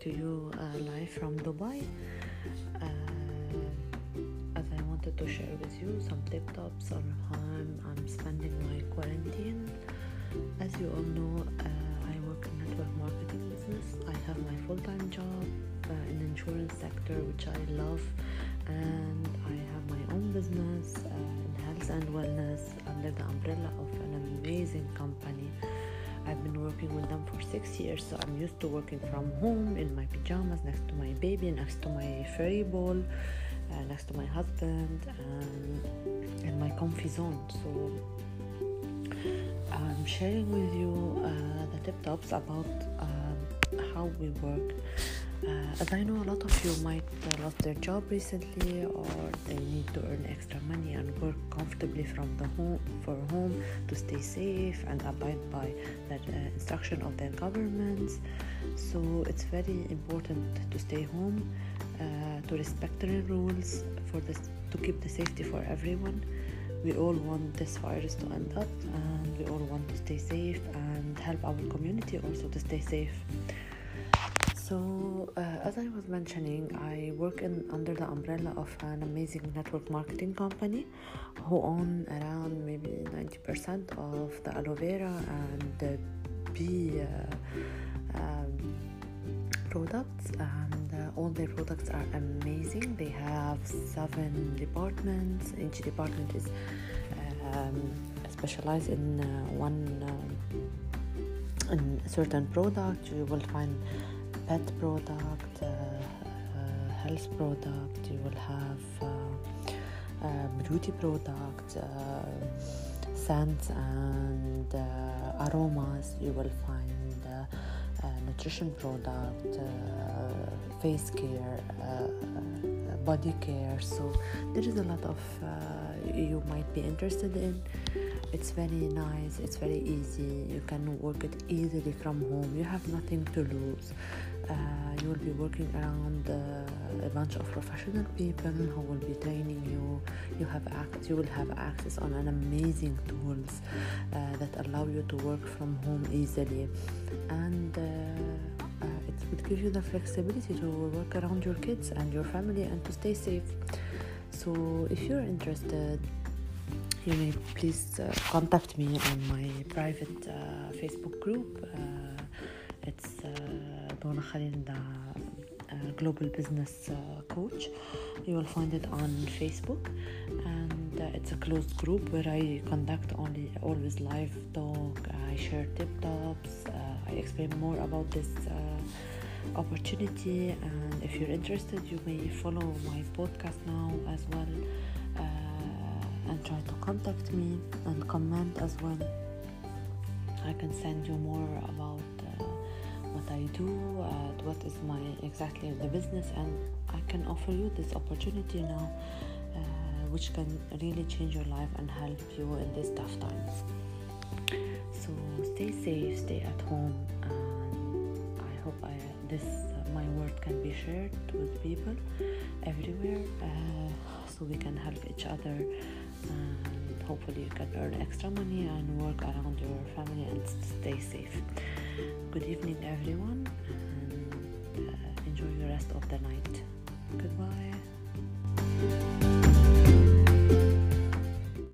to you uh, live from Dubai. Uh, as I wanted to share with you some tip tops on how I'm, I'm spending my quarantine. As you all know, uh, I work in network marketing business. I have my full-time job uh, in the insurance sector, which I love, and I have my own business uh, in health and wellness under the umbrella of an amazing company. I've been working with them for six years, so I'm used to working from home in my pajamas next to my baby, next to my furry ball, uh, next to my husband, and in my comfy zone. So I'm sharing with you uh, the tip tops about uh, how we work. Uh, as I know, a lot of you might uh, lost their job recently, or they need to earn extra money and work comfortably from the home for home to stay safe and abide by the uh, instruction of their governments. So it's very important to stay home, uh, to respect the rules for this, to keep the safety for everyone. We all want this virus to end up, and we all want to stay safe and help our community also to stay safe. So, uh, as I was mentioning, I work in under the umbrella of an amazing network marketing company who own around maybe 90% of the aloe vera and the bee uh, um, products, and uh, all their products are amazing. They have seven departments. Each department is um, specialized in uh, one uh, in certain product. You will find pet product, uh, uh, health product, you will have uh, um, beauty product, uh, scents and uh, aromas, you will find uh, nutrition product, face care, body care. So there is a lot of you might be interested in. It's very nice. It's very easy. You can work it easily from home. You have nothing to lose will be working around uh, a bunch of professional people who will be training you you have you will have access on an amazing tools uh, that allow you to work from home easily and uh, uh, it would give you the flexibility to work around your kids and your family and to stay safe so if you're interested you may please uh, contact me on my private uh, Facebook group. Uh, it's uh, Dona Khalil, the uh, Global Business uh, Coach. You will find it on Facebook, and it's a closed group where I conduct only always live talk. I share tip tops. I explain more about this opportunity, and if you're interested, you may follow my podcast now as well and try to contact me and comment as well. I can send you more about uh, what I do, uh, what is my exactly the business, and I can offer you this opportunity now, uh, which can really change your life and help you in these tough times. So stay safe, stay at home, and I hope I, this my word can be shared with people everywhere, uh, so we can help each other and hopefully you can earn extra money and work around your family and stay safe. Good evening, everyone, and uh, enjoy the rest of the night. Goodbye.